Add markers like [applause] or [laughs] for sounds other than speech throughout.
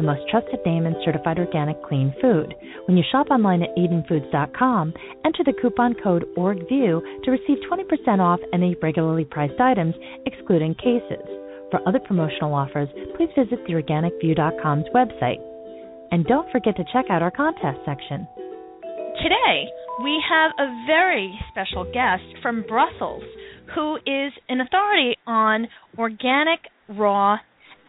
the most trusted name in certified organic clean food. When you shop online at EdenFoods.com, enter the coupon code ORGVIEW to receive 20% off any regularly priced items, excluding cases. For other promotional offers, please visit theorganicview.com's website. And don't forget to check out our contest section. Today, we have a very special guest from Brussels who is an authority on organic raw,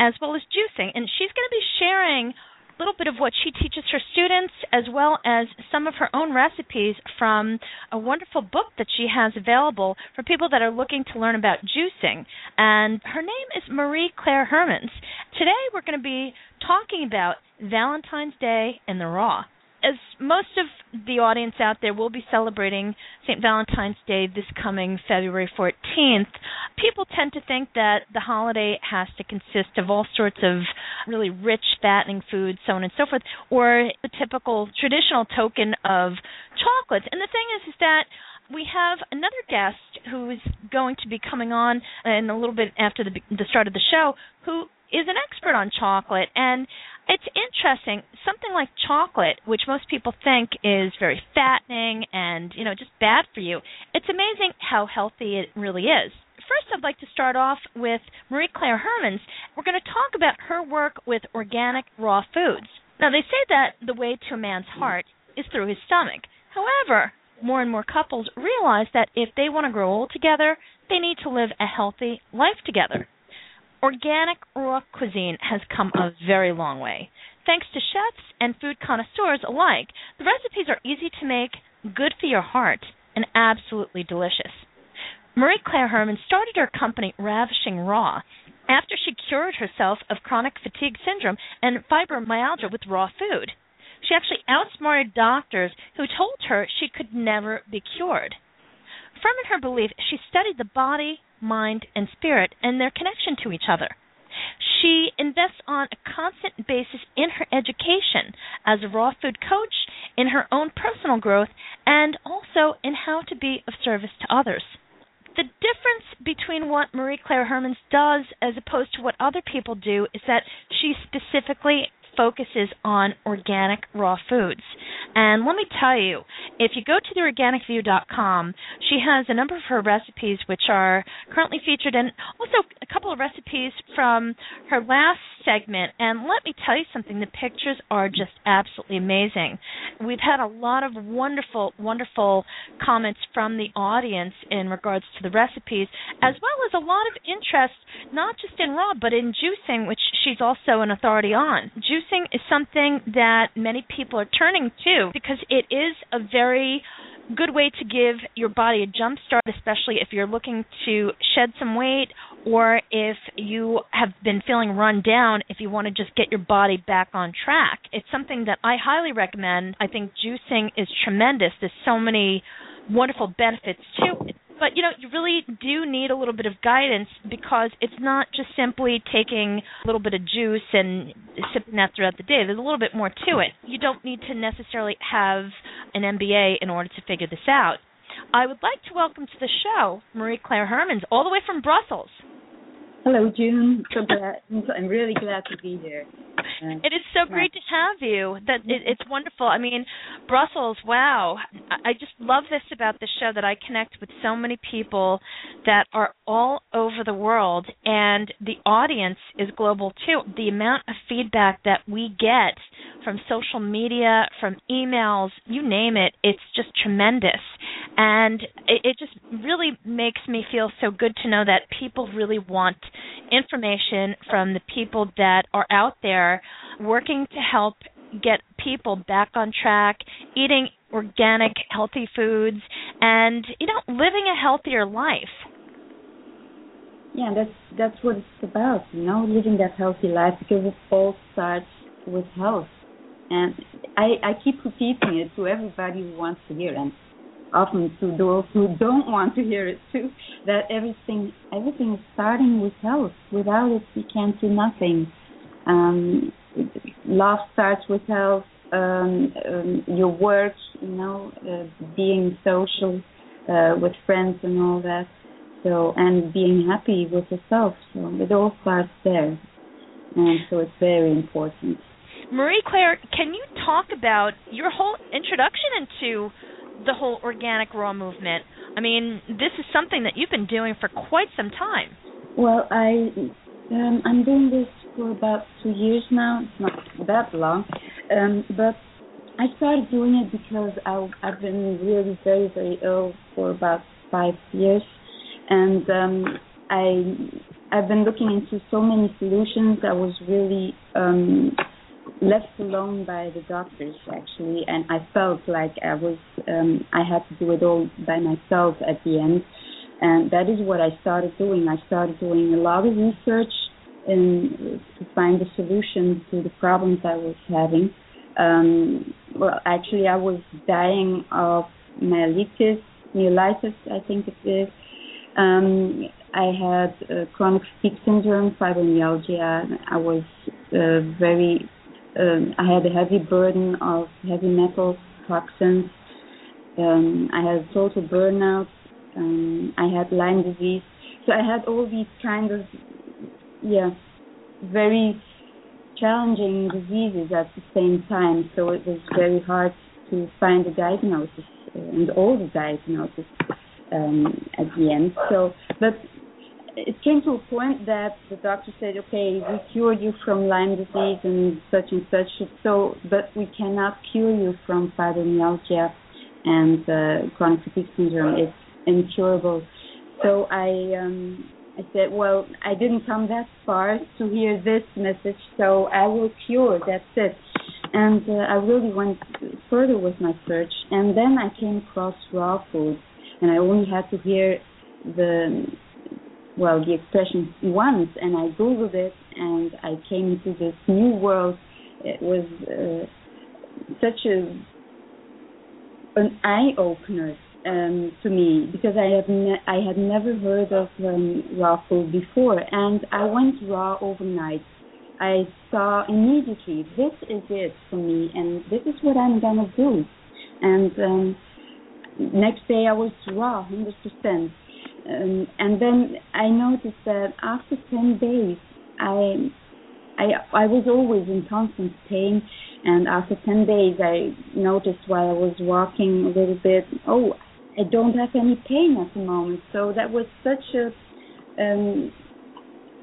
as well as juicing. And she's going to be sharing a little bit of what she teaches her students, as well as some of her own recipes from a wonderful book that she has available for people that are looking to learn about juicing. And her name is Marie Claire Hermans. Today we're going to be talking about Valentine's Day and the raw as most of the audience out there will be celebrating St. Valentine's Day this coming February 14th, people tend to think that the holiday has to consist of all sorts of really rich, fattening foods, so on and so forth, or the typical traditional token of chocolates. And the thing is, is that we have another guest who is going to be coming on in a little bit after the, the start of the show who is an expert on chocolate and it's interesting. Something like chocolate, which most people think is very fattening and, you know, just bad for you, it's amazing how healthy it really is. First, I'd like to start off with Marie Claire Hermans. We're going to talk about her work with organic raw foods. Now, they say that the way to a man's heart is through his stomach. However, more and more couples realize that if they want to grow old together, they need to live a healthy life together. Organic raw cuisine has come a very long way. Thanks to chefs and food connoisseurs alike, the recipes are easy to make, good for your heart, and absolutely delicious. Marie Claire Herman started her company Ravishing Raw after she cured herself of chronic fatigue syndrome and fibromyalgia with raw food. She actually outsmarted doctors who told her she could never be cured. Firm in her belief, she studied the body, mind, and spirit and their connection to each other. She invests on a constant basis in her education as a raw food coach, in her own personal growth, and also in how to be of service to others. The difference between what Marie Claire Hermans does as opposed to what other people do is that she specifically focuses on organic raw foods. And let me tell you, if you go to theorganicview.com, she has a number of her recipes which are currently featured and also a couple of recipes from her last segment. And let me tell you something, the pictures are just absolutely amazing. We've had a lot of wonderful, wonderful comments from the audience in regards to the recipes, as well as a lot of interest, not just in raw, but in juicing, which she's also an authority on. Juicing is something that many people are turning to because it is a very good way to give your body a jump start, especially if you're looking to shed some weight or if you have been feeling run down, if you want to just get your body back on track. It's something that I highly recommend. I think juicing is tremendous. There's so many wonderful benefits to it but you know you really do need a little bit of guidance because it's not just simply taking a little bit of juice and sipping that throughout the day. There's a little bit more to it. You don't need to necessarily have an mba in order to figure this out. I would like to welcome to the show marie claire hermans all the way from brussels Hello, June. So glad. I'm really glad to be here. Uh, it is so great to have you. That it, it's wonderful. I mean, Brussels. Wow. I, I just love this about the show that I connect with so many people that are all over the world, and the audience is global too. The amount of feedback that we get from social media, from emails, you name it, it's just tremendous. And it, it just really makes me feel so good to know that people really want information from the people that are out there working to help get people back on track, eating organic, healthy foods, and you know, living a healthier life. Yeah, that's that's what it's about, you know, living that healthy life because it all starts with health. And I, I keep repeating it to everybody who wants to hear, and often to those who don't want to hear it too. That everything, everything is starting with health. Without it, we can't do nothing. Um, love starts with health. Um, um, your work, you know, uh, being social uh, with friends and all that. So and being happy with yourself. So it all starts there, and so it's very important. Marie Claire, can you talk about your whole introduction into the whole organic raw movement? I mean, this is something that you've been doing for quite some time. Well, I um, I'm doing this for about two years now. It's not that long, um, but I started doing it because I, I've been really very very ill for about five years, and um, I I've been looking into so many solutions. I was really um, left alone by the doctors actually, and I felt like I was um, I had to do it all by myself at the end, and that is what I started doing. I started doing a lot of research in, to find a solution to the problems I was having. Um, well, actually, I was dying of myelitis, myelitis, I think it is. Um, I had uh, chronic fatigue syndrome, fibromyalgia. I was uh, very, um, I had a heavy burden of heavy metals, toxins. Um, I had total burnout. Um, I had Lyme disease. So I had all these kind of, yeah, very challenging diseases at the same time. So it was very hard to find a diagnosis uh, and all the diagnosis um, at the end. So, but it came to a point that the doctor said, "Okay, we cured you from Lyme disease and such and such. So, but we cannot cure you from fibromyalgia and uh, chronic fatigue syndrome. It's incurable." So I um, I said, well, I didn't come that far to hear this message, so I will cure. That's it. And uh, I really went further with my search, and then I came across raw food, and I only had to hear the well the expression once, and I googled it, and I came into this new world. It was uh, such a an eye opener um, to me because I have ne- I had never heard of um, raw food before, and I went raw overnight. I saw immediately this is it for me, and this is what I'm gonna do. And um, next day I was raw, hundred percent. Um, and then I noticed that after ten days, I I I was always in constant pain, and after ten days, I noticed while I was walking a little bit, oh, I don't have any pain at the moment. So that was such a, um,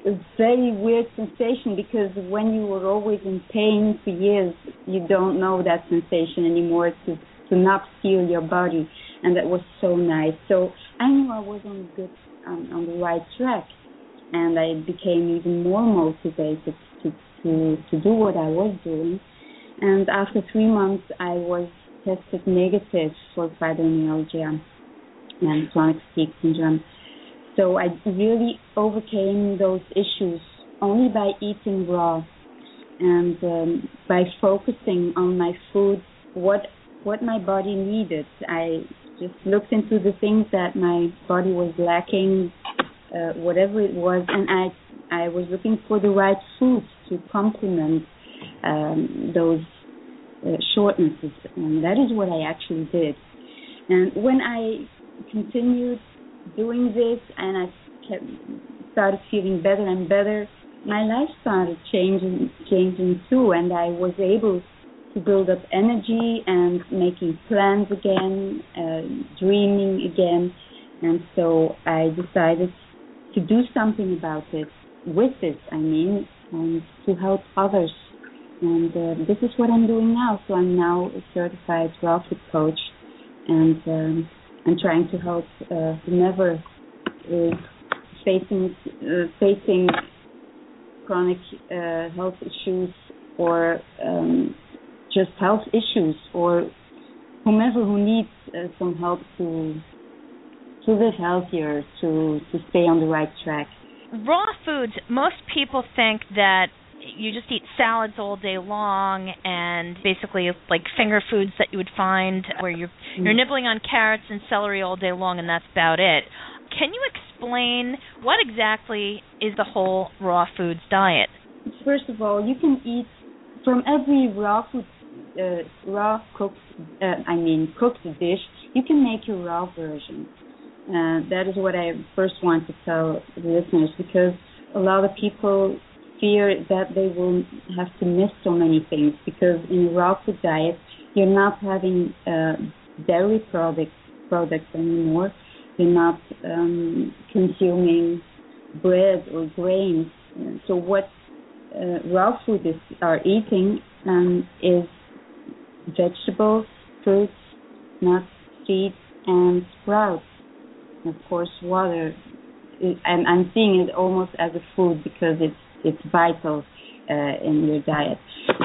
a very weird sensation because when you were always in pain for years, you don't know that sensation anymore to to not feel your body, and that was so nice. So I knew I was on good um, on the right track, and I became even more motivated to to to do what I was doing. And after three months, I was tested negative for fibromyalgia and chronic fatigue syndrome. So I really overcame those issues only by eating raw and um, by focusing on my food, what what my body needed. I just looked into the things that my body was lacking, uh, whatever it was, and I I was looking for the right foods to complement um, those uh, shortnesses, and that is what I actually did. And when I continued doing this, and I kept started feeling better and better, my life started changing, changing too, and I was able to build up energy and making plans again, uh, dreaming again, and so I decided to do something about it with it. I mean, and to help others and uh, this is what I'm doing now. So I'm now a certified food coach, and um, I'm trying to help uh, whomever is facing uh, facing chronic uh, health issues or um, just health issues, or whomever who needs uh, some help to to live healthier, to to stay on the right track. Raw foods. Most people think that you just eat salads all day long and basically like finger foods that you would find where you're Mm. you're nibbling on carrots and celery all day long and that's about it. Can you explain what exactly is the whole raw foods diet? First of all, you can eat from every raw food, uh, raw cooked, uh, I mean cooked dish. You can make your raw version. Uh, that is what I first want to tell the listeners because a lot of people fear that they will have to miss so many things because in raw food diet you're not having uh, dairy products products anymore. You're not um, consuming bread or grains. So what uh, raw food is are eating um, is vegetables, fruits, nuts, seeds, and sprouts. Of course, water. And I'm seeing it almost as a food because it's it's vital uh, in your diet.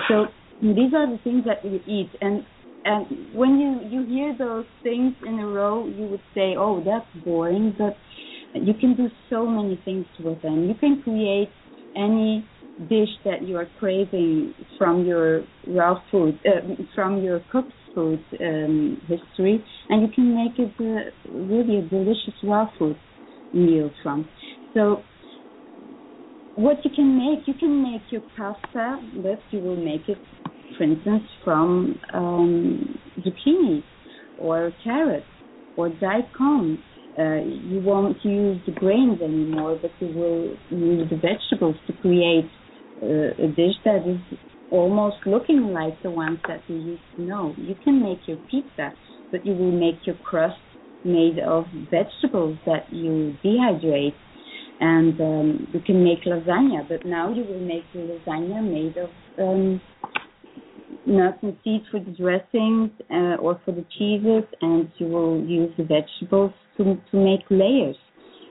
So these are the things that you eat, and and when you you hear those things in a row, you would say, "Oh, that's boring," but you can do so many things with them. You can create any dish that you are craving from your raw food, uh, from your cooked food um, history, and you can make it uh, really a delicious raw food meal from. So, what you can make, you can make your pasta, but you will make it, for instance, from um, zucchini or carrots or daikon. Uh, you won't use the grains anymore, but you will use the vegetables to create uh, a dish that is almost looking like the ones that you used to know. You can make your pizza, but you will make your crust made of vegetables that you dehydrate. And um, you can make lasagna, but now you will make your lasagna made of um, nuts and seeds for the dressings uh, or for the cheeses, and you will use the vegetables to to make layers.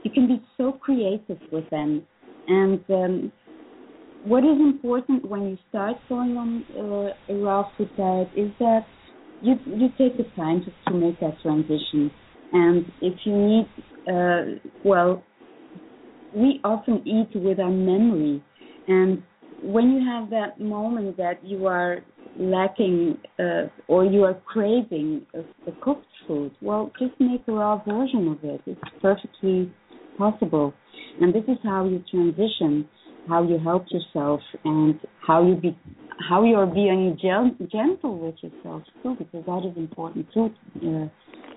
You can be so creative with them, and um, what is important when you start going on uh, a raw food diet is that you you take the time to, to make that transition, and if you need, uh, well, we often eat with our memory, and when you have that moment that you are lacking uh, or you are craving a, a cooked food, well, just make a raw version of it. It's perfectly possible, and this is how you transition, how you help yourself, and how you be how you are being gen- gentle with yourself too, because that is important too, uh,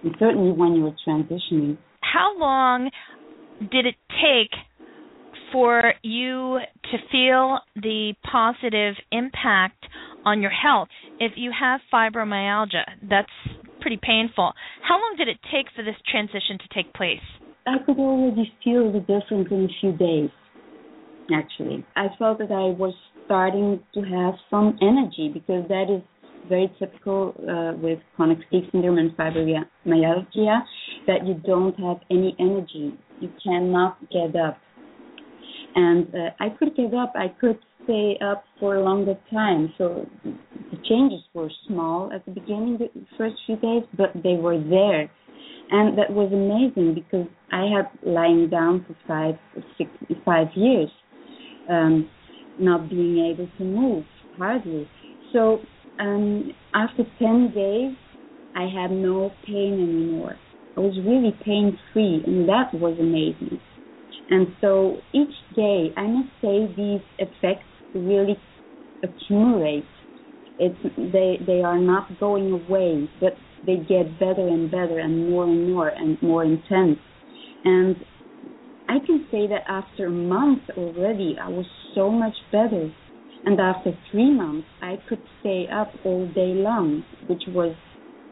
and certainly when you're transitioning. How long did it take for you to feel the positive impact on your health? If you have fibromyalgia, that's pretty painful. How long did it take for this transition to take place? I could already feel the difference in a few days. Actually, I felt that I was starting to have some energy because that is very typical uh, with chronic fatigue syndrome and fibromyalgia that you don't have any energy. You cannot get up. And uh, I could get up. I could stay up for a longer time. So the changes were small at the beginning, the first few days, but they were there. And that was amazing because I had lying down for five, six, five years, um, not being able to move hardly. So um, after 10 days, I had no pain anymore. I was really pain free, and that was amazing. And so each day, I must say, these effects really accumulate. It's they they are not going away, but they get better and better and more and more and more intense. And I can say that after a month already, I was so much better. And after three months, I could stay up all day long, which was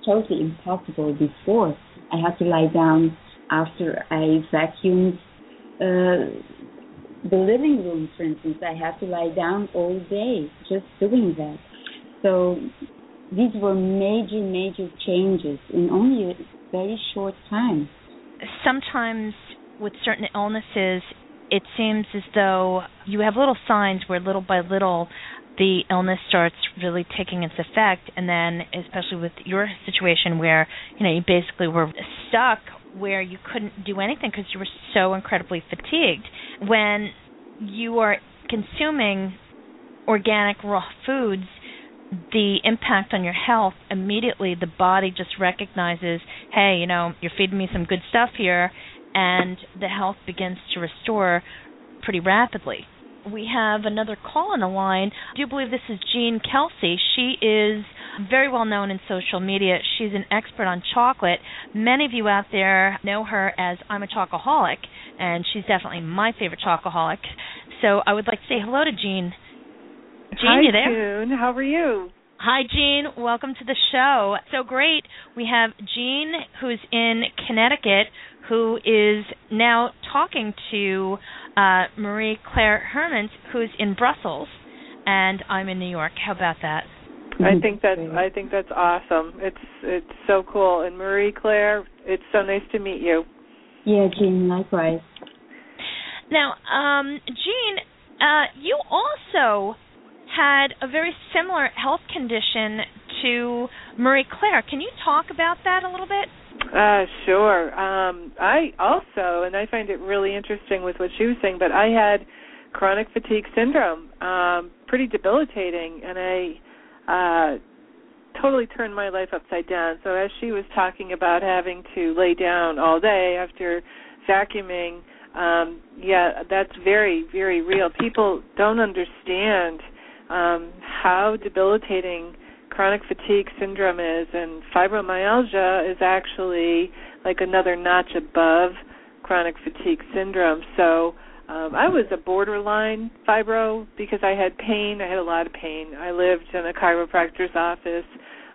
totally impossible before. I had to lie down after I vacuumed uh, the living room, for instance. I had to lie down all day just doing that. So these were major, major changes in only a very short time. Sometimes with certain illnesses, it seems as though you have little signs where little by little the illness starts really taking its effect. And then especially with your situation where you know you basically were stuck where you couldn't do anything because you were so incredibly fatigued. When you are consuming organic raw foods, the impact on your health immediately the body just recognizes, hey, you know, you're feeding me some good stuff here and the health begins to restore pretty rapidly. We have another call on the line. I do believe this is Jean Kelsey. She is very well known in social media. She's an expert on chocolate. Many of you out there know her as I'm a chocoholic, and she's definitely my favorite chocoholic. So I would like to say hello to Jean. Jean, Hi, you there? June. How are you? Hi, Jean. Welcome to the show. So great. We have Jean, who's in Connecticut, who is now talking to uh, Marie Claire Hermans, who's in Brussels, and I'm in New York. How about that? I think that's I think that's awesome. It's it's so cool. And Marie Claire, it's so nice to meet you. Yeah, Jean, likewise. Now, um, Jean, uh, you also had a very similar health condition to Marie Claire. Can you talk about that a little bit? Uh, sure. Um, I also, and I find it really interesting with what she was saying, but I had chronic fatigue syndrome, um, pretty debilitating, and I uh, totally turned my life upside down. So as she was talking about having to lay down all day after vacuuming, um, yeah, that's very, very real. People don't understand um, how debilitating chronic fatigue syndrome is, and fibromyalgia is actually like another notch above chronic fatigue syndrome. So um, I was a borderline fibro because I had pain. I had a lot of pain. I lived in a chiropractor's office,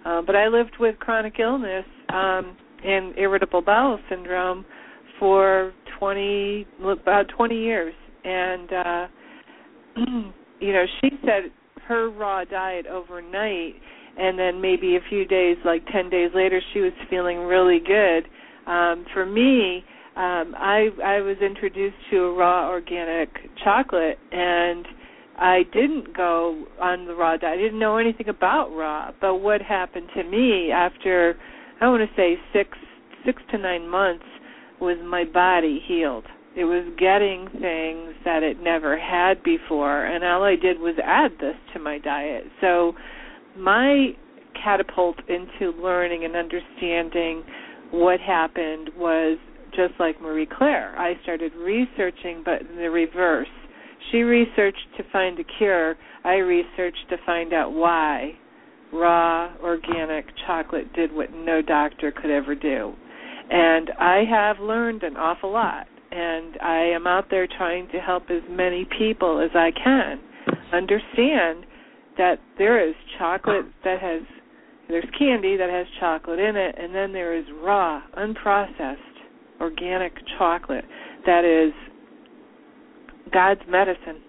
uh, but I lived with chronic illness um, and irritable bowel syndrome for 20 about 20 years. And uh, [clears throat] you know, she said her raw diet overnight and then maybe a few days like 10 days later she was feeling really good. Um for me um i i was introduced to a raw organic chocolate and i didn't go on the raw diet. I didn't know anything about raw. But what happened to me after i want to say 6 6 to 9 months was my body healed. It was getting things that it never had before and all i did was add this to my diet. So my catapult into learning and understanding what happened was just like Marie Claire. I started researching, but in the reverse. She researched to find a cure. I researched to find out why raw organic chocolate did what no doctor could ever do. And I have learned an awful lot. And I am out there trying to help as many people as I can understand that there is chocolate that has there's candy that has chocolate in it and then there is raw unprocessed organic chocolate that is God's medicine.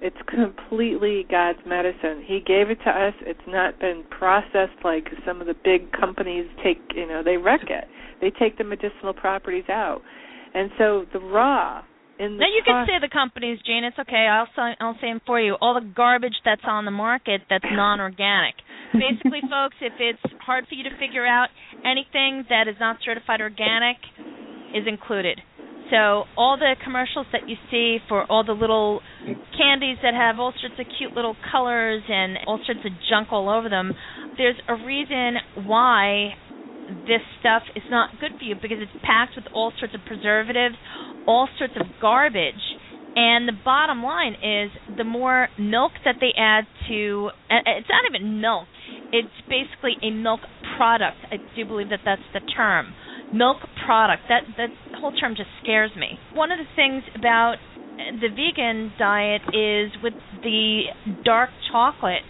It's completely God's medicine. He gave it to us. It's not been processed like some of the big companies take, you know, they wreck it. They take the medicinal properties out. And so the raw in the Now you can say the companies, Jane. It's okay. I'll say I'll say them for you. All the garbage that's on the market that's [coughs] non-organic. Basically, [laughs] folks, if it's hard for you to figure out anything that is not certified organic, is included. So all the commercials that you see for all the little candies that have all sorts of cute little colors and all sorts of junk all over them, there's a reason why this stuff is not good for you because it's packed with all sorts of preservatives, all sorts of garbage. And the bottom line is the more milk that they add to it's not even milk. It's basically a milk product. I do believe that that's the term. Milk product. That that whole term just scares me. One of the things about the vegan diet is with the dark chocolate.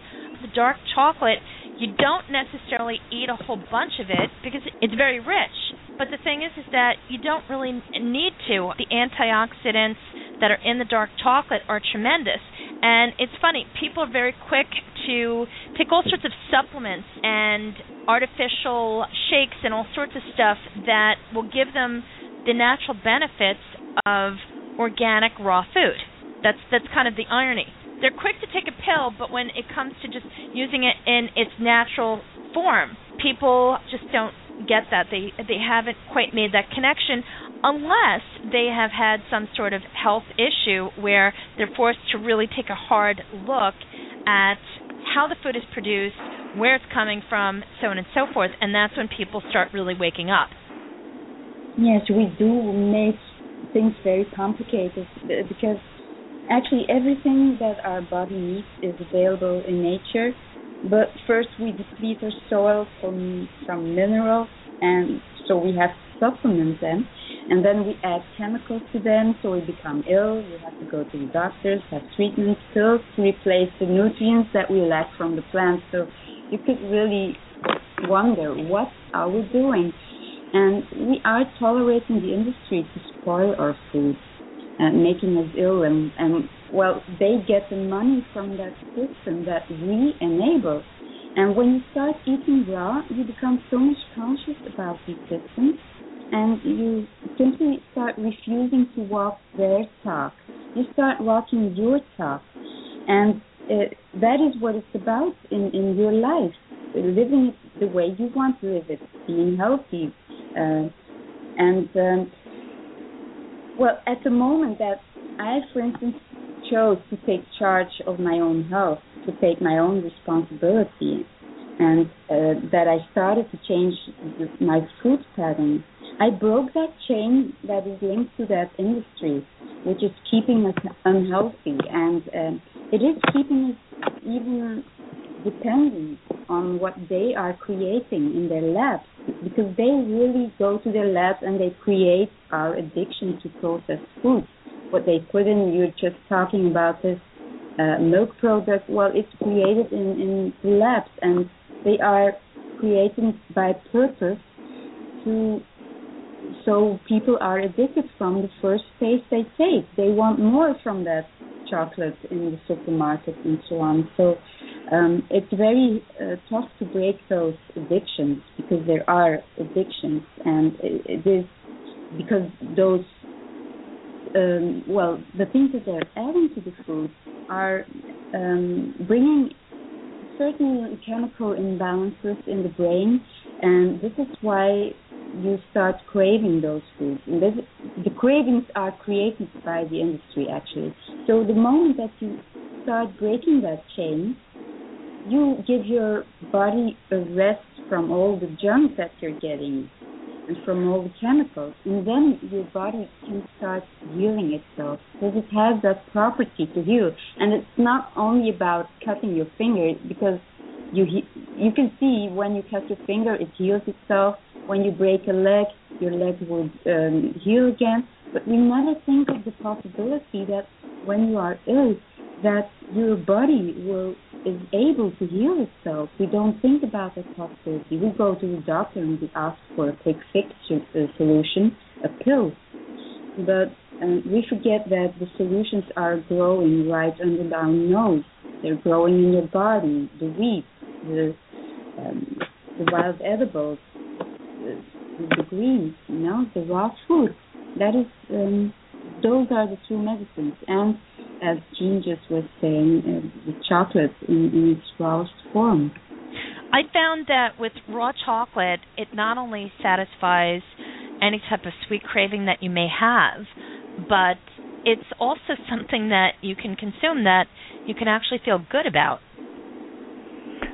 The dark chocolate you don't necessarily eat a whole bunch of it because it's very rich. But the thing is, is that you don't really need to. The antioxidants that are in the dark chocolate are tremendous. And it's funny, people are very quick to take all sorts of supplements and artificial shakes and all sorts of stuff that will give them the natural benefits of organic raw food. That's that's kind of the irony they're quick to take a pill, but when it comes to just using it in its natural form, people just don't get that. They they haven't quite made that connection unless they have had some sort of health issue where they're forced to really take a hard look at how the food is produced, where it's coming from, so on and so forth, and that's when people start really waking up. Yes, we do make things very complicated uh, because actually everything that our body needs is available in nature. But first we deplete our soil from from minerals, and so we have to supplement them, and then we add chemicals to them, so we become ill. We have to go to the doctors, have treatments, pills to replace the nutrients that we lack from the plants. So you could really wonder what are we doing and we are tolerating the industry to spoil our food making us ill and, and well they get the money from that system that we enable. And when you start eating raw you become so much conscious about these systems and you simply start refusing to walk their talk. You start walking your talk. And uh, that is what it's about in, in your life living it the way you want to live it being healthy uh, and um, well, at the moment that I, for instance, chose to take charge of my own health, to take my own responsibility, and uh, that I started to change my food pattern, I broke that chain that is linked to that industry, which is keeping us unhealthy, and uh, it is keeping us even dependent on what they are creating in their labs because they really go to their labs and they create our addiction to processed foods. What they put in, you're just talking about this uh, milk product. Well, it's created in, in labs and they are created by purpose to so people are addicted from the first taste they take. They want more from that chocolate in the supermarket and so on. So um, it's very uh, tough to break those addictions because there are addictions, and it, it is because those um, well the things that they're adding to the food are um, bringing certain chemical imbalances in the brain, and this is why you start craving those foods. And this, the cravings are created by the industry, actually. So the moment that you start breaking that chain, you give your body a rest from all the junk that you're getting and from all the chemicals, and then your body can start healing itself because it has that property to heal. And it's not only about cutting your finger because you you can see when you cut your finger, it heals itself. When you break a leg, your leg will um, heal again. But we never think of the possibility that when you are ill, that your body will is able to heal itself. We don't think about that possibility. We go to the doctor and we ask for a quick fix solution, a pill. But um, we forget that the solutions are growing right under our nose. They're growing in your body, the wheat, the um, the wild edibles, the, the greens, you know, the raw food. That is, um, those are the true medicines. And as Jean just was saying, uh, the chocolate in, in its rawest form. I found that with raw chocolate, it not only satisfies any type of sweet craving that you may have, but it's also something that you can consume that you can actually feel good about.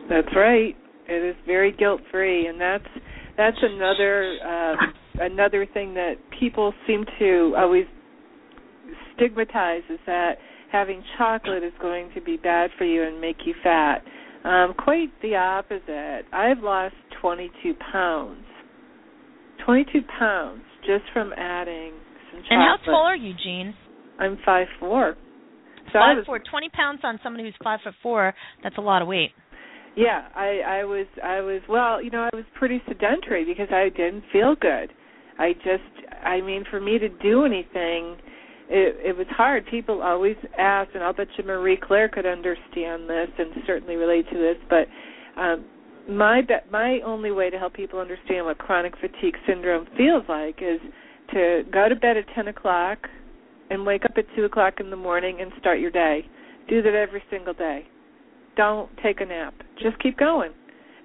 That's right. It is very guilt free, and that's that's another uh, another thing that people seem to always stigmatize is that having chocolate is going to be bad for you and make you fat. Um, quite the opposite. I've lost 22 pounds. 22 pounds just from adding some chocolate. And how tall are you, Jean? I'm five four. So five was, four. Twenty pounds on somebody who's five foot four. That's a lot of weight. Yeah, I I was I was well, you know, I was pretty sedentary because I didn't feel good. I just I mean, for me to do anything it, it was hard. People always ask, and I'll bet you Marie Claire could understand this and certainly relate to this. But um, my be- my only way to help people understand what chronic fatigue syndrome feels like is to go to bed at ten o'clock and wake up at two o'clock in the morning and start your day. Do that every single day. Don't take a nap. Just keep going.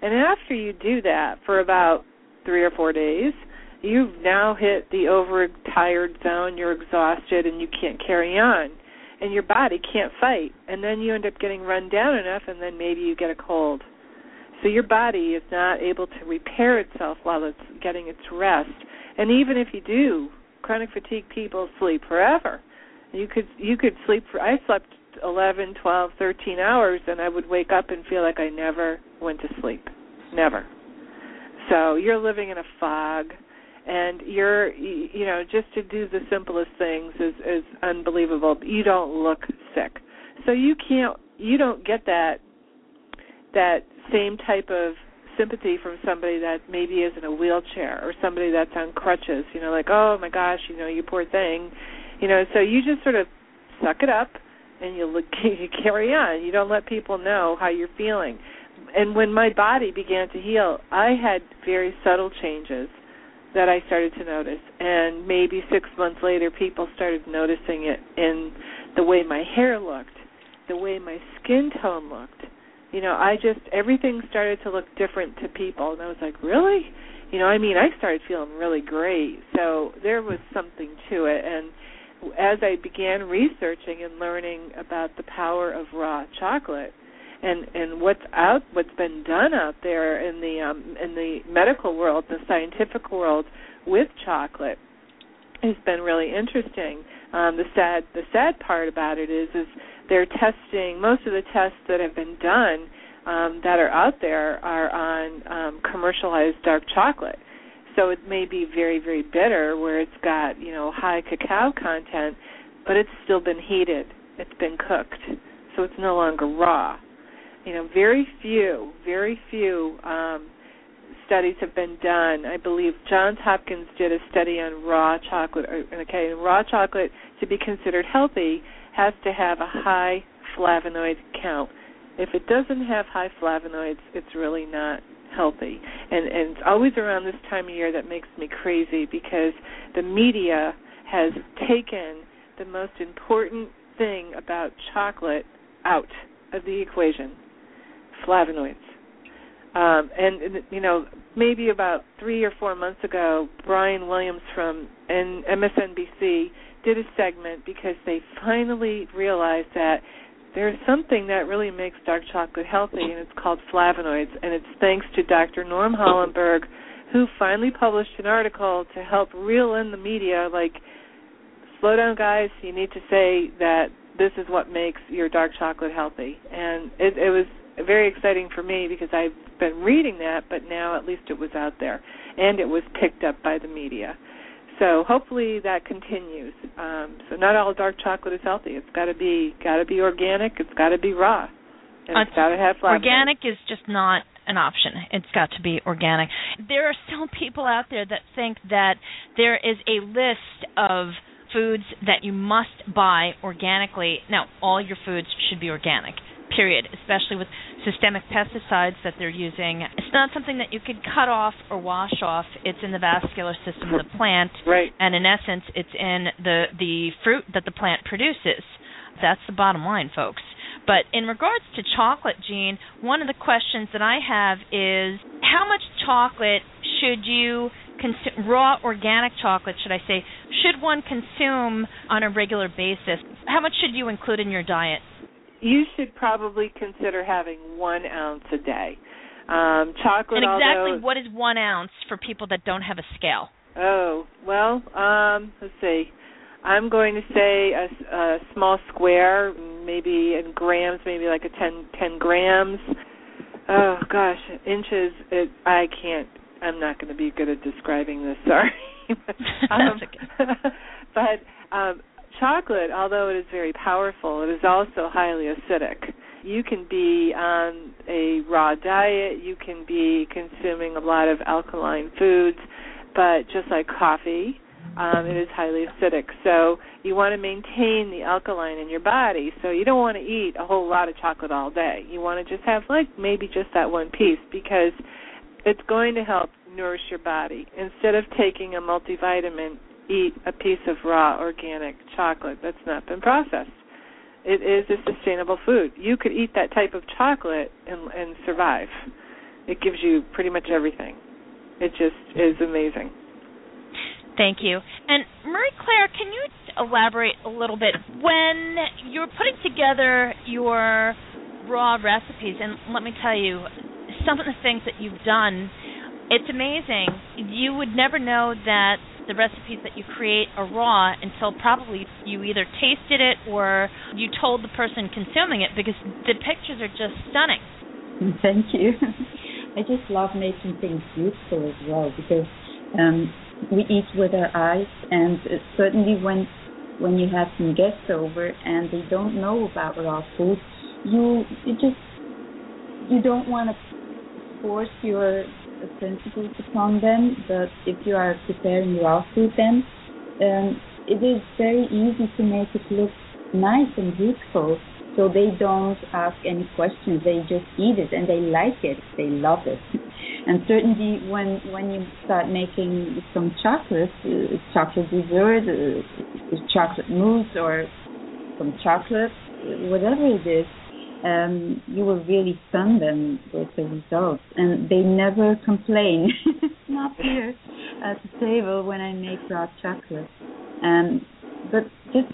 And after you do that for about three or four days, you've now hit the overtired zone, you're exhausted and you can't carry on. and your body can't fight and then you end up getting run down enough and then maybe you get a cold. So your body is not able to repair itself while it's getting its rest and even if you do chronic fatigue people sleep forever. You could you could sleep for i slept eleven twelve thirteen hours and i would wake up and feel like i never went to sleep. Never. So you're living in a fog and you're you know just to do the simplest things is is unbelievable. You don't look sick. So you can't you don't get that that same type of sympathy from somebody that maybe is in a wheelchair or somebody that's on crutches you know like oh my gosh you know you poor thing. You know so you just sort of suck it up and you look [laughs] you carry on. You don't let people know how you're feeling. And when my body began to heal i had very subtle changes that I started to notice. And maybe six months later, people started noticing it in the way my hair looked, the way my skin tone looked. You know, I just, everything started to look different to people. And I was like, really? You know, I mean, I started feeling really great. So there was something to it. And as I began researching and learning about the power of raw chocolate, and and what's out what's been done out there in the um in the medical world the scientific world with chocolate has been really interesting. Um the sad the sad part about it is is they're testing most of the tests that have been done um that are out there are on um commercialized dark chocolate. So it may be very very bitter where it's got you know high cacao content but it's still been heated. It's been cooked. So it's no longer raw you know, very few, very few um, studies have been done. I believe Johns Hopkins did a study on raw chocolate. Okay, and raw chocolate to be considered healthy has to have a high flavonoid count. If it doesn't have high flavonoids, it's really not healthy. And and it's always around this time of year that makes me crazy because the media has taken the most important thing about chocolate out of the equation flavonoids. Um, and you know, maybe about three or four months ago, Brian Williams from N- MSNBC did a segment because they finally realized that there's something that really makes dark chocolate healthy, and it's called flavonoids. And it's thanks to Dr. Norm Hollenberg, who finally published an article to help reel in the media. Like, slow down, guys. You need to say that this is what makes your dark chocolate healthy. And it, it was very exciting for me because I've been reading that, but now at least it was out there and it was picked up by the media. So hopefully that continues. Um, so not all dark chocolate is healthy. It's got to be got to be organic. It's got to be raw. And it's got to have flavonoids. Organic is just not an option. It's got to be organic. There are still people out there that think that there is a list of foods that you must buy organically. Now, all your foods should be organic period, especially with systemic pesticides that they're using. It's not something that you can cut off or wash off. It's in the vascular system of the plant, [laughs] right. and in essence, it's in the the fruit that the plant produces. That's the bottom line, folks. But in regards to chocolate, Jean, one of the questions that I have is how much chocolate should you consume, raw organic chocolate, should I say, should one consume on a regular basis? How much should you include in your diet? You should probably consider having one ounce a day. Um, chocolate. And exactly although, what is one ounce for people that don't have a scale? Oh well, um, let's see. I'm going to say a, a small square, maybe in grams, maybe like a 10, 10 grams. Oh gosh, inches. It, I can't. I'm not going to be good at describing this. [laughs] Sorry. [laughs] um, [laughs] but um, chocolate, although it is very powerful, it is also highly acidic. You can be on a raw diet, you can be consuming a lot of alkaline foods, but just like coffee, um, it is highly acidic. So you want to maintain the alkaline in your body. So you don't want to eat a whole lot of chocolate all day. You want to just have like maybe just that one piece because it's going to help nourish your body. Instead of taking a multivitamin, eat a piece of raw organic chocolate that's not been processed. It is a sustainable food. You could eat that type of chocolate and, and survive. It gives you pretty much everything. It just is amazing. Thank you. And Marie Claire, can you elaborate a little bit when you're putting together your raw recipes? And let me tell you, some of the things that you've done, it's amazing. You would never know that the recipes that you create are raw until probably you either tasted it or you told the person consuming it because the pictures are just stunning. [laughs] Thank you. I just love making things beautiful as well because um, we eat with our eyes, and certainly when when you have some guests over and they don't know about raw food, you you just you don't want to force your principles upon them. But if you are preparing food, then um, it is very easy to make it look nice and beautiful. So they don't ask any questions. They just eat it and they like it. They love it. [laughs] And certainly when when you start making some chocolate uh, chocolate dessert uh, chocolate mousse or some chocolate whatever it is um, you will really stun them with the results and they never complain. It's [laughs] not here. At the table when i make raw chocolate. Um, but just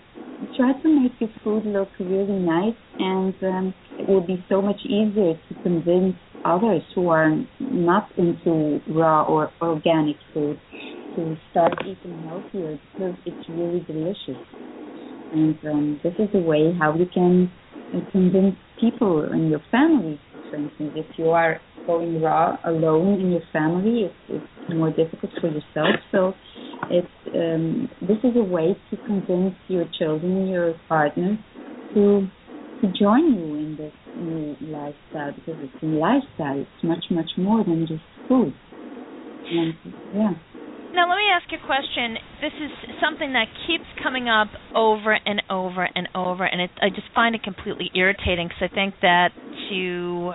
try to make your food look really nice, and um, it will be so much easier to convince others who are not into raw or organic food to start eating healthier because it's really delicious. And um, this is a way how you can uh, convince people in your family, for instance, if you are going raw alone in your family, it's, it's more difficult for yourself. So it's um, this is a way to convince your children, your partner, to to join you in this new lifestyle because it's a lifestyle. It's much much more than just food. And yeah. Now, let me ask you a question. This is something that keeps coming up over and over and over, and it, I just find it completely irritating because I think that to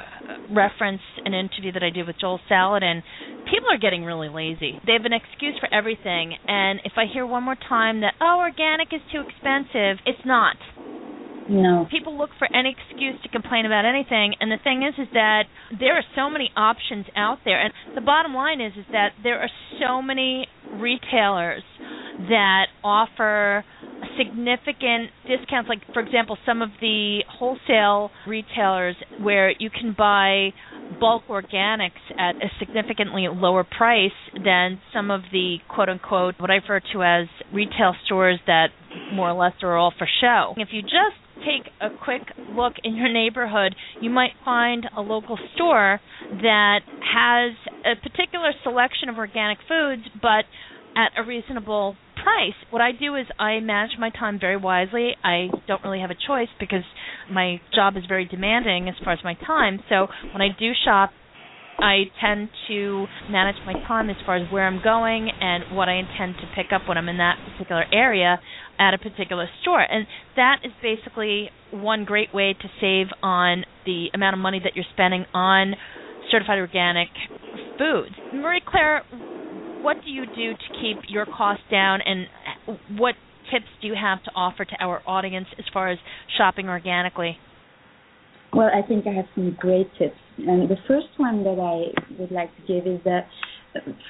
reference an interview that I did with Joel Salatin, people are getting really lazy. They have an excuse for everything, and if I hear one more time that, oh, organic is too expensive, it's not. No. People look for any excuse to complain about anything, and the thing is, is that there are so many options out there, and the bottom line is, is that there are so many retailers that offer significant discounts. Like, for example, some of the wholesale retailers where you can buy bulk organics at a significantly lower price than some of the quote unquote what I refer to as retail stores that more or less are all for show. If you just take a quick look in your neighborhood, you might find a local store that has a particular selection of organic foods, but at a reasonable price. What I do is I manage my time very wisely. I don't really have a choice because my job is very demanding as far as my time. So when I do shop, I tend to manage my time as far as where I'm going and what I intend to pick up when I'm in that particular area at a particular store. And that is basically one great way to save on the amount of money that you're spending on certified organic foods. Marie Claire, what do you do to keep your costs down and what tips do you have to offer to our audience as far as shopping organically? Well, I think I have some great tips. And the first one that I would like to give is that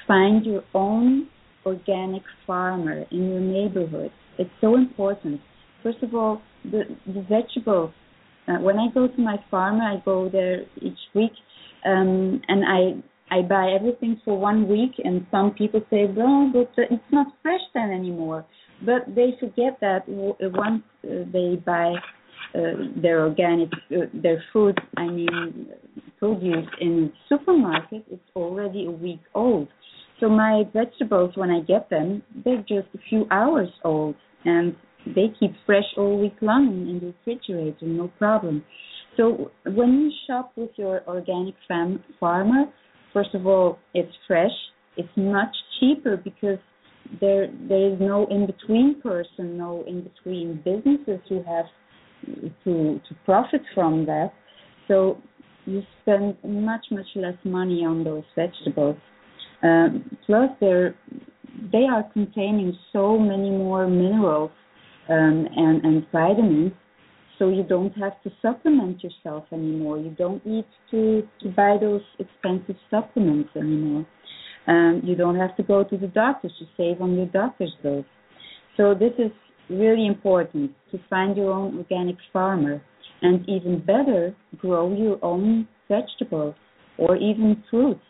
find your own organic farmer in your neighborhood. It's so important. First of all, the, the vegetables. Uh, when I go to my farmer, I go there each week, um, and I I buy everything for one week. And some people say, "Well, but uh, it's not fresh then anymore." But they forget that once uh, they buy uh, their organic uh, their food i mean produce in supermarket it's already a week old so my vegetables when i get them they're just a few hours old and they keep fresh all week long in the refrigerator no problem so when you shop with your organic fam- farmer first of all it's fresh it's much cheaper because there there is no in between person no in between businesses who have to to profit from that. So you spend much much less money on those vegetables. Um, plus, they're they are containing so many more minerals um, and and vitamins, so you don't have to supplement yourself anymore. You don't need to to buy those expensive supplements anymore. Um, you don't have to go to the doctors to save on your doctor's bills. So this is really important to find your own organic farmer and even better grow your own vegetables or even fruits.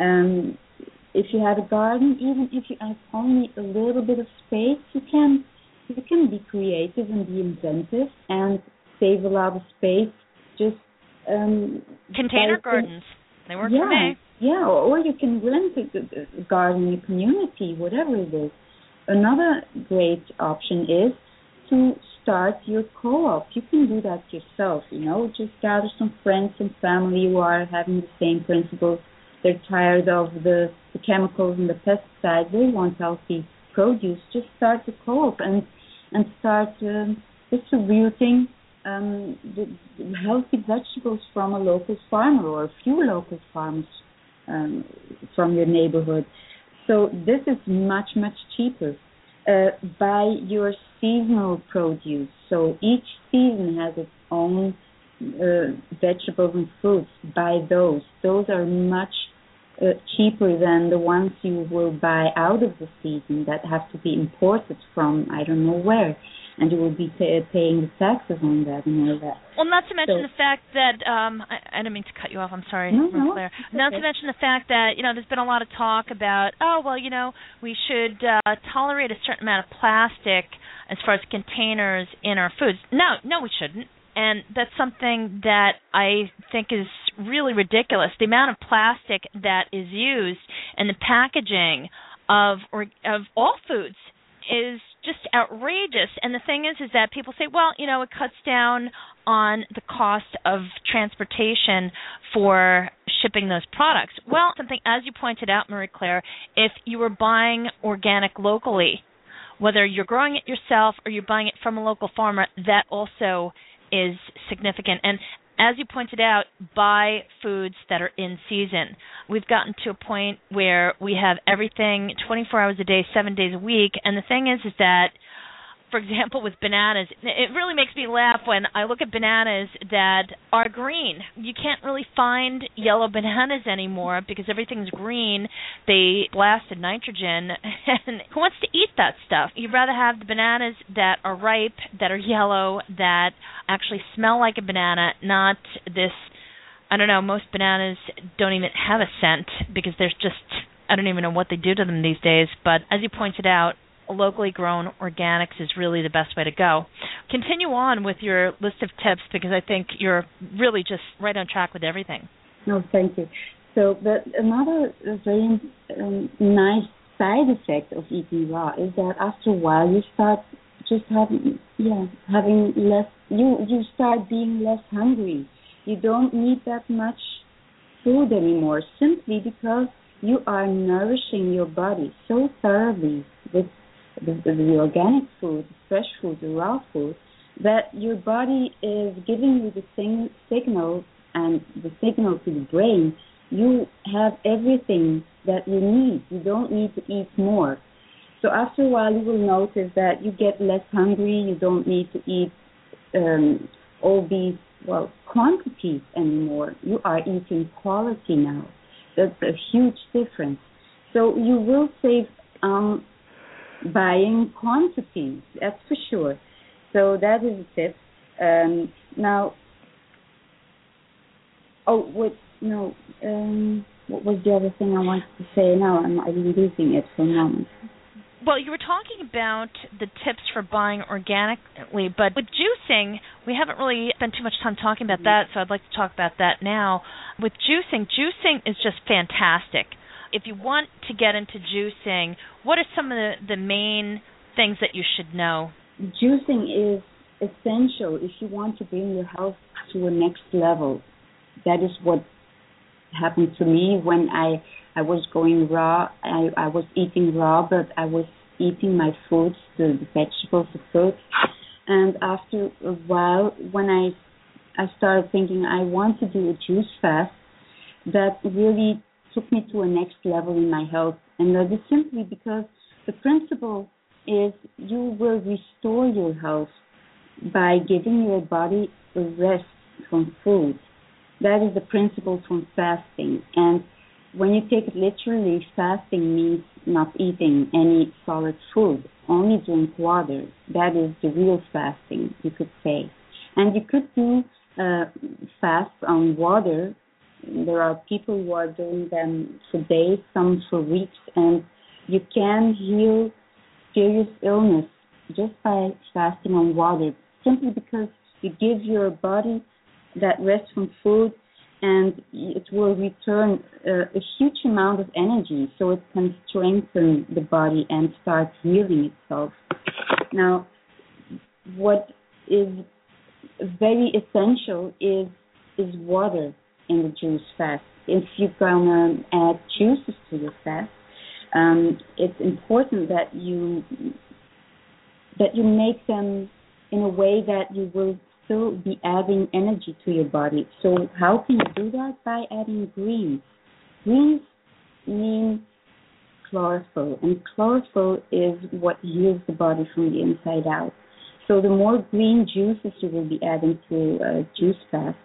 Um, if you have a garden, even if you have only a little bit of space, you can you can be creative and be inventive and save a lot of space. Just um, container gardens. They work yeah, for me. Yeah, or you can rent a, a garden in a community, whatever it is. Another great option is to start your co-op. You can do that yourself, you know, just gather some friends and family who are having the same principles. They're tired of the, the chemicals and the pesticides. They want healthy produce. Just start to co-op and and start um, distributing um, the, the healthy vegetables from a local farmer or a few local farmers um, from your neighborhood. So this is much much cheaper. Uh, buy your seasonal produce. So each season has its own uh, vegetables and fruits. Buy those. Those are much uh, cheaper than the ones you will buy out of the season that have to be imported from I don't know where and you will be pay, paying the taxes on that and all that. Well, not to mention So- the fact that um, I, I didn't mean to cut you off. I'm sorry, No, no, Claire. Not okay. to mention the fact that you know there's been a lot of talk about oh well you know we should uh, tolerate a certain amount of plastic as far as containers in our foods. No, no, we shouldn't. And that's something that I think is really ridiculous. The amount of plastic that is used in the packaging of or of all foods is just outrageous. And the thing is, is that people say, well, you know, it cuts down on the cost of transportation for shipping those products. Well, something as you pointed out, Marie Claire, if you were buying organic locally, whether you're growing it yourself or you're buying it from a local farmer, that also is significant. And as you pointed out, buy foods that are in season. We've gotten to a point where we have everything 24 hours a day, 7 days a week, and the thing is is that for example with bananas, it really makes me laugh when I look at bananas that are green. You can't really find yellow bananas anymore because everything's green. They blasted nitrogen [laughs] and who wants to eat that stuff? You'd rather have the bananas that are ripe, that are yellow, that actually smell like a banana, not this I don't know, most bananas don't even have a scent because there's just I don't even know what they do to them these days, but as you pointed out, locally grown organics is really the best way to go. Continue on with your list of tips because I think you're really just right on track with everything. No, thank you. So, but another very um, nice side effect of eating raw is that after a while you start just having, yeah, having less. You you start being less hungry. You don't need that much food anymore, simply because you are nourishing your body so thoroughly with the, the, organic food, the fresh food, the raw food, that your body is giving you the same signal and the signal to the brain. You have everything that you need. You don't need to eat more. So after a while, you will notice that you get less hungry. You don't need to eat um, all these well quantities anymore. You are eating quality now. That's a huge difference. So you will save um, buying quantities. That's for sure. So that is a tip. Um, now, oh, what? No. Um, what was the other thing I wanted to say? Now I'm, I'm losing it for a moment. Well, you were talking about the tips for buying organically, but with juicing, we haven't really spent too much time talking about that, so I'd like to talk about that now. With juicing, juicing is just fantastic. If you want to get into juicing, what are some of the, the main things that you should know? Juicing is essential if you want to bring your health to a next level. That is what happened to me when I I was going raw. I I was eating raw, but I was eating my foods, the, the vegetables, the fruits. And after a while, when I I started thinking I want to do a juice fast, that really took me to a next level in my health. And that is simply because the principle is you will restore your health by giving your body a rest from food. That is the principle from fasting. And when you take it literally, fasting means not eating any solid food. only drink water. That is the real fasting, you could say. And you could do uh, fast on water. There are people who are doing them for days, some for weeks, and you can heal serious illness just by fasting on water, simply because you give your body that rest from food and it will return uh, a huge amount of energy so it can strengthen the body and start healing itself. Now, what is very essential is is water in the juice fast. If you're gonna add juices to your fast, um, it's important that you that you make them in a way that you will still be adding energy to your body. So how can you do that? By adding greens. Greens mean chlorophyll, and chlorophyll is what heals the body from the inside out. So the more green juices you will be adding to uh, juice fast,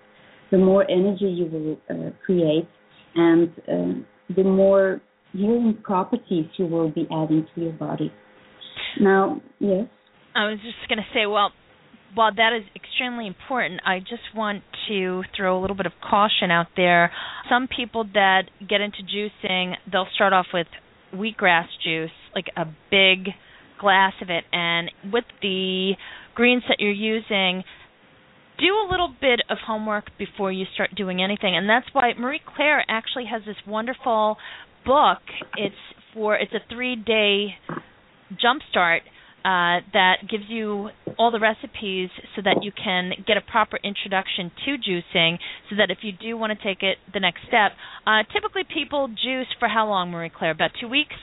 the more energy you will uh, create, and uh, the more healing properties you will be adding to your body. Now, yes. I was just going to say, well, while that is extremely important, I just want to throw a little bit of caution out there. Some people that get into juicing, they'll start off with wheatgrass juice, like a big glass of it, and with the greens that you're using, do a little bit of homework before you start doing anything. And that's why Marie Claire actually has this wonderful book. It's for it's a 3-day jumpstart uh, that gives you all the recipes so that you can get a proper introduction to juicing so that if you do want to take it the next step uh, typically people juice for how long marie claire about two weeks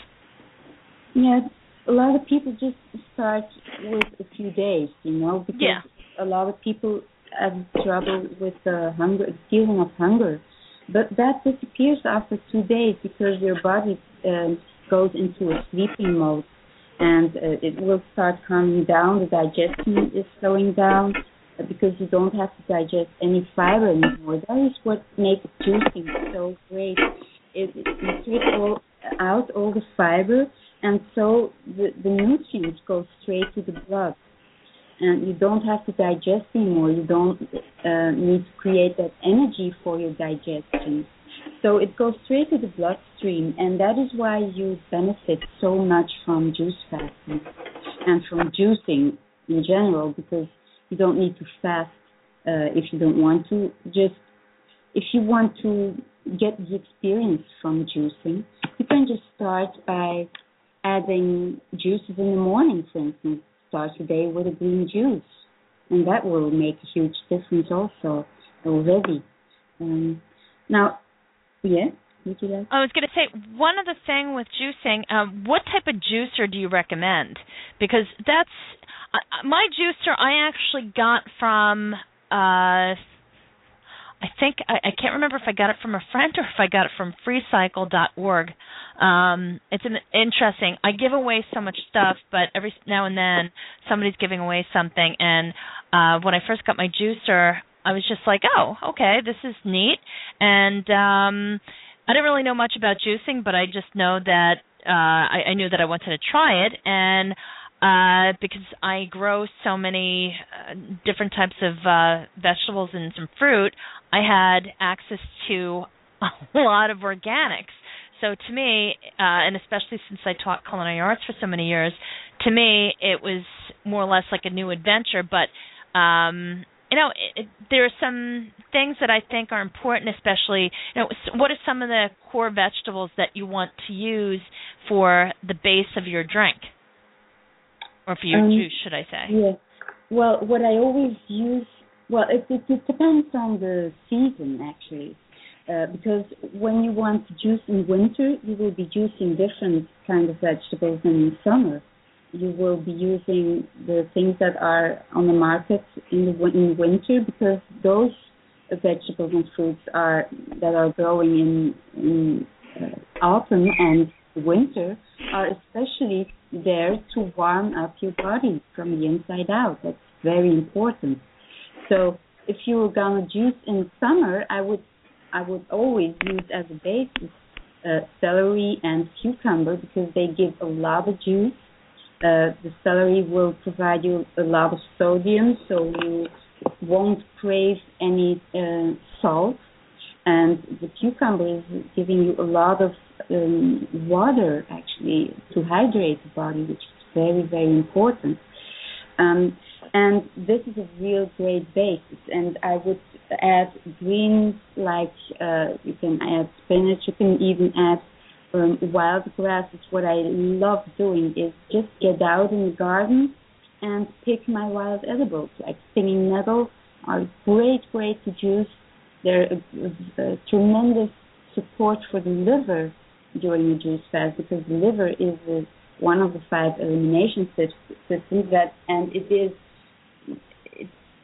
yeah a lot of people just start with a few days you know because yeah. a lot of people have trouble with the hunger feeling of hunger but that disappears after two days because your body um, goes into a sleeping mode and uh, it will start calming down. The digestion is slowing down because you don't have to digest any fiber anymore. That is what makes juicing so great. It, it, you take all, out all the fiber, and so the, the nutrients go straight to the blood. And you don't have to digest anymore. You don't uh, need to create that energy for your digestion. So it goes straight to the bloodstream, and that is why you benefit so much from juice fasting and from juicing in general, because you don't need to fast uh, if you don't want to. Just if you want to get the experience from juicing, you can just start by adding juices in the morning, for instance. Start your day with a green juice, and that will make a huge difference also already. Um, now, yeah. I was going to say one other thing with juicing. Um, what type of juicer do you recommend? Because that's uh, my juicer. I actually got from. Uh, I think I, I can't remember if I got it from a friend or if I got it from freecycle.org. Um, it's an interesting. I give away so much stuff, but every now and then somebody's giving away something. And uh, when I first got my juicer, I was just like, oh, okay, this is neat. And um I didn't really know much about juicing, but I just know that uh I, I knew that I wanted to try it and uh because I grow so many uh, different types of uh vegetables and some fruit, I had access to [laughs] a lot of organics. So to me, uh, and especially since I taught culinary arts for so many years, to me it was more or less like a new adventure. But um, you know, it, there are some things that I think are important, especially, you know, what are some of the core vegetables that you want to use for the base of your drink, or for your um, juice, should I say? Yeah. Well, what I always use, well, it, it, it depends on the season actually. Uh, because when you want to juice in winter, you will be juicing different kind of vegetables than in summer you will be using the things that are on the market in the in winter because those vegetables and fruits are that are growing in in uh, autumn and winter are especially there to warm up your body from the inside out. That's very important. So if you were gonna juice in summer, I would I would always use as a basis uh, celery and cucumber because they give a lot of juice Uh, the celery will provide you a lot of sodium, so you won't crave any uh, salt. And the cucumber is giving you a lot of um, water, actually, to hydrate the body, which is very, very important. Um, and this is a real great basis. And I would add greens like uh, you can add spinach, you can even add um, wild grasses. What I love doing is just get out in the garden and pick my wild edibles, like stinging nettle are great, great to juice. They're a, a, a tremendous support for the liver during the juice fast because the liver is a, one of the five elimination systems that, and it is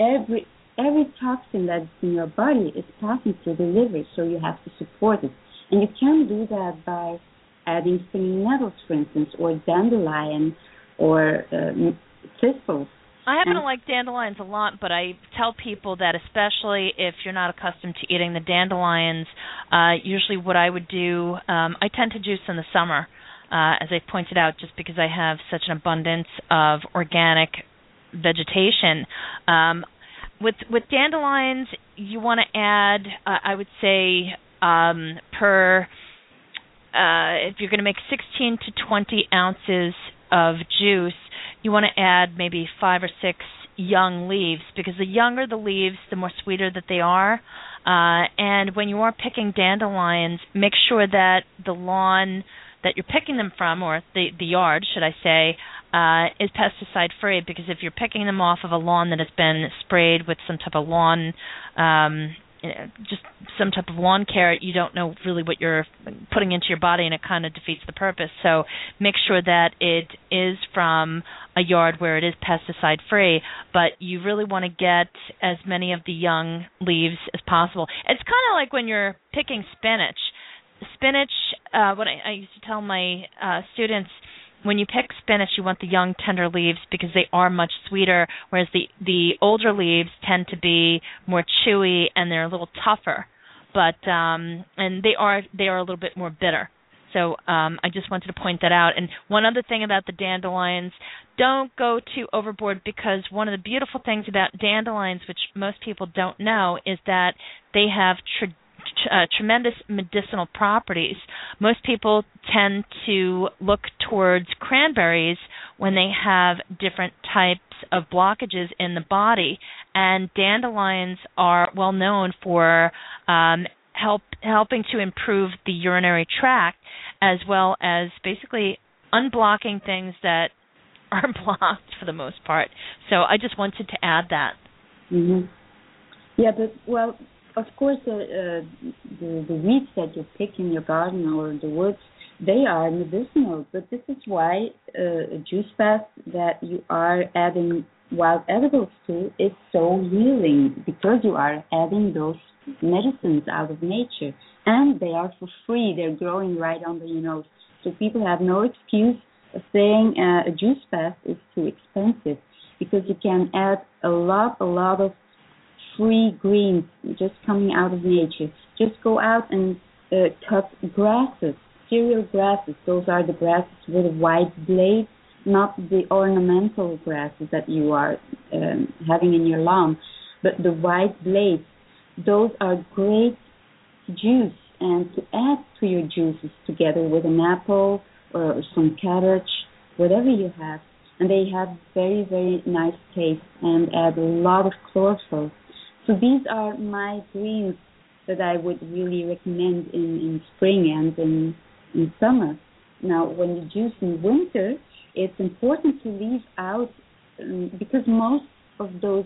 every every toxin that's in your body is passing through the liver, so you have to support it. And you can do that by adding stinging nettles, for instance, or dandelion, or um, thistles. I happen to like dandelions a lot, but I tell people that especially if you're not accustomed to eating the dandelions, uh, usually what I would do, um, I tend to juice in the summer, uh, as I pointed out, just because I have such an abundance of organic vegetation. Um, with with dandelions, you want to add, uh, I would say, um, per uh, if you're going to make 16 to 20 ounces of juice, you want to add maybe five or six young leaves because the younger the leaves, the more sweeter that they are. Uh, and when you are picking dandelions, make sure that the lawn that you're picking them from, or the the yard, should I say, uh, is pesticide free. Because if you're picking them off of a lawn that has been sprayed with some type of lawn um, just some type of lawn care, you don't know really what you're putting into your body, and it kind of defeats the purpose. So make sure that it is from a yard where it is pesticide free, but you really want to get as many of the young leaves as possible. It's kind of like when you're picking spinach. Spinach, uh, what I, I used to tell my uh, students when you pick spinach, you want the young tender leaves because they are much sweeter, whereas the the older leaves tend to be more chewy and they're a little tougher. But um and they are they are a little bit more bitter. So um I just wanted to point that out. And one other thing about the dandelions, don't go too overboard because one of the beautiful things about dandelions which most people don't know is that they have uh, tremendous medicinal properties. Most people tend to look towards cranberries when they have different types of blockages in the body, and dandelions are well known for um, help helping to improve the urinary tract as well as basically unblocking things that [laughs] are blocked for the most part. So I just wanted to add that. Mm-hmm. Yeah, but well, of course, uh, uh, the the weeds that you pick in your garden or the woods, they are medicinal. But this is why uh, a juice fast that you are adding wild edibles to is so healing because you are adding those medicines out of nature, and they are for free. They're growing right under your nose, so people have no excuse saying uh, a juice fast is too expensive because you can add a lot, a lot of free greens just coming out of nature. Just go out and uh, cut grasses, cereal grasses. Those are the grasses with white blades, not the ornamental grasses that you are um, having in your lawn, but the white blades. Those are great juice, and to add to your juices together with an apple or some cabbage, whatever you have, and they have very very nice taste and add a lot of chlorophyll so these are my greens that I would really recommend in, in spring and in, in summer. Now, when you juice in winter, it's important to leave out um, because most of those,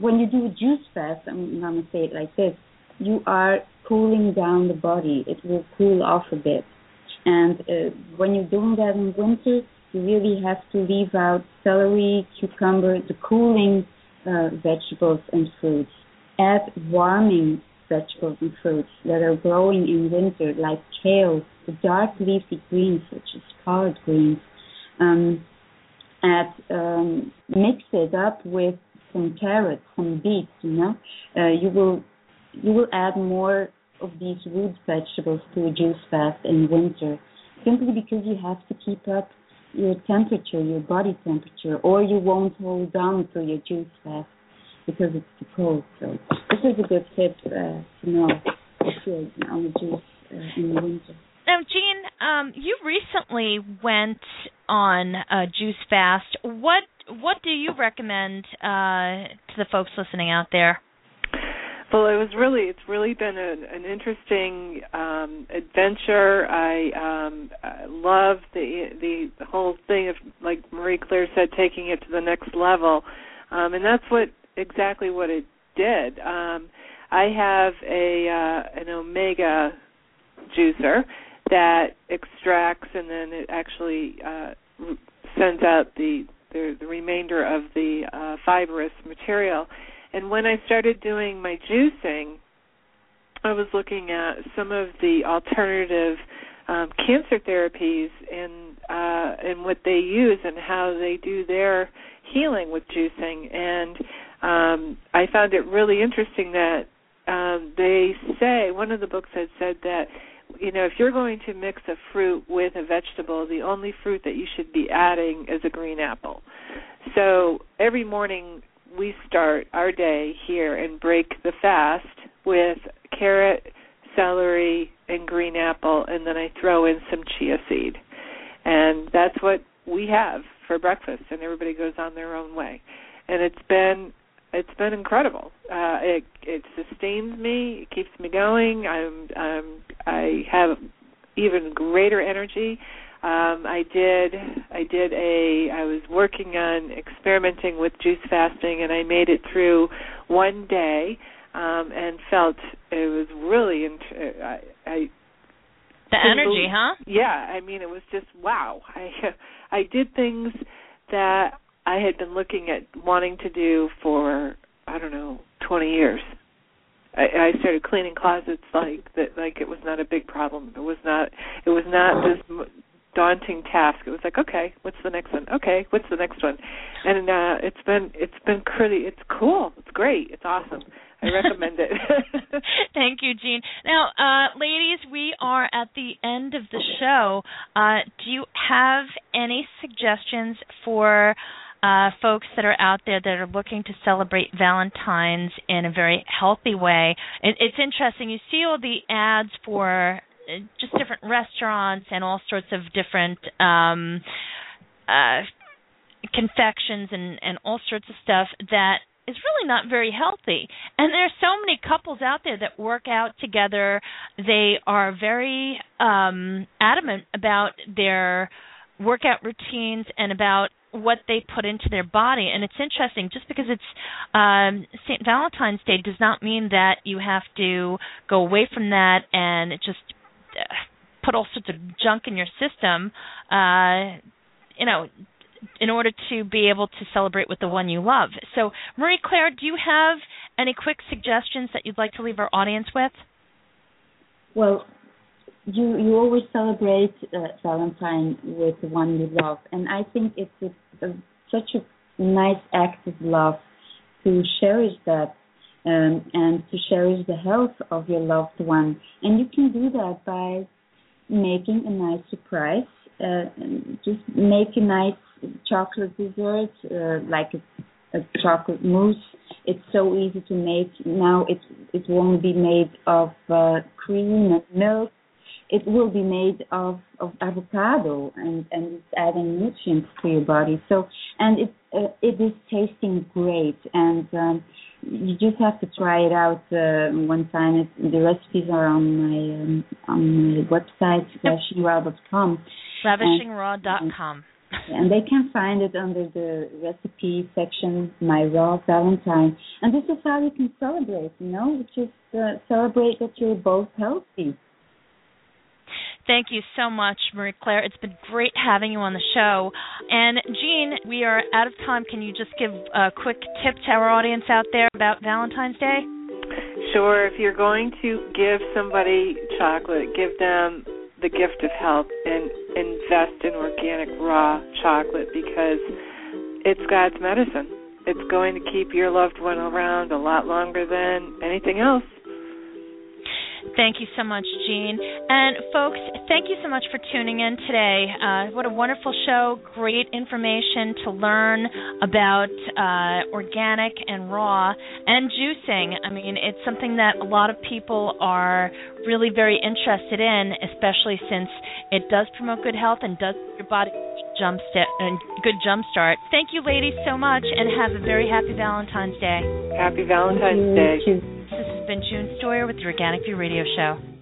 when you do a juice fast, I'm going to say it like this, you are cooling down the body. It will cool off a bit. And uh, when you're doing that in winter, you really have to leave out celery, cucumber, the cooling uh, vegetables and fruits. Add warming vegetables and fruits that are growing in winter, like kale, the dark leafy greens such as collard greens. Um, add um, mix it up with some carrots, some beets. You know, uh, you will you will add more of these root vegetables to a juice fast in winter, simply because you have to keep up your temperature, your body temperature, or you won't hold on to your juice fast because it's too cold. So this is a good tip uh, to know if you're on the juice uh, in the winter. Now, Jean, um, you recently went on a juice fast. What what do you recommend uh, to the folks listening out there? Well, it was really it's really been an, an interesting um, adventure. I um, I love the the whole thing of like Marie Claire said, taking it to the next level, um, and that's what exactly what it did. Um, I have a uh, an omega juicer that extracts and then it actually uh, sends out the, the the remainder of the uh, fibrous material and when I started doing my juicing, I was looking at some of the alternative um, cancer therapies and uh, and what they use and how they do their healing with juicing. And um, I found it really interesting that um, they say one of the books had said that you know if you're going to mix a fruit with a vegetable, the only fruit that you should be adding is a green apple. So every morning we start our day here and break the fast with carrot, celery, and green apple, and then I throw in some chia seed. And that's what we have for breakfast, and everybody goes on their own way. And it's been it's been incredible. Uh, it it sustains me, it keeps me going. I'm um, I have even greater energy um, I did I did a I was working on experimenting with juice fasting and I made it through one day um, and felt it was really int- I, I the energy, huh? Yeah, I mean it was just wow. I I did things that I had been looking at wanting to do for I don't know 20 years. I, I started cleaning closets like that like it was not a big problem. It was not it was not this daunting task. It was like, okay, what's the next one? Okay, what's the next one? And uh it's been it's been pretty it's cool. It's great. It's awesome. I recommend it. [laughs] [laughs] Thank you, Jean. Now, uh ladies, we are at the end of the show. Uh do you have any suggestions for uh, folks that are out there that are looking to celebrate Valentine's in a very healthy way. It, it's interesting. You see all the ads for just different restaurants and all sorts of different um uh confections and and all sorts of stuff that is really not very healthy. And there are so many couples out there that work out together. They are very um adamant about their workout routines and about what they put into their body and it's interesting just because it's um St. Valentine's Day does not mean that you have to go away from that and it just put all sorts of junk in your system, uh, you know, in order to be able to celebrate with the one you love. So, Marie Claire, do you have any quick suggestions that you'd like to leave our audience with? Well, you you always celebrate uh, Valentine with the one you love, and I think it's a, a, such a nice act of love to cherish that um, and to cherish the health of your loved one. And you can do that by making a nice surprise. Uh, just make a nice chocolate dessert, uh, like a, a chocolate mousse. It's so easy to make now. It it won't be made of uh, cream and milk. It will be made of of avocado and and it's adding nutrients to your body. So and it uh, it is tasting great and. Um, you just have to try it out uh, one time. It, the recipes are on my um, on my website. Ravishingraw.com. And, and they can find it under the recipe section, my raw Valentine. And this is how you can celebrate. You know, just uh, celebrate that you're both healthy. Thank you so much, Marie Claire. It's been great having you on the show. And Jean, we are out of time. Can you just give a quick tip to our audience out there about Valentine's Day? Sure. If you're going to give somebody chocolate, give them the gift of health and invest in organic raw chocolate because it's God's medicine. It's going to keep your loved one around a lot longer than anything else. Thank you so much, Jean. And folks, thank you so much for tuning in today. Uh, what a wonderful show! Great information to learn about uh, organic and raw and juicing. I mean, it's something that a lot of people are really very interested in, especially since it does promote good health and does your body jump start and good jump start. Thank you, ladies, so much, and have a very happy Valentine's Day. Happy Valentine's Day. This has been June Stoyer with the Organic View Radio Show.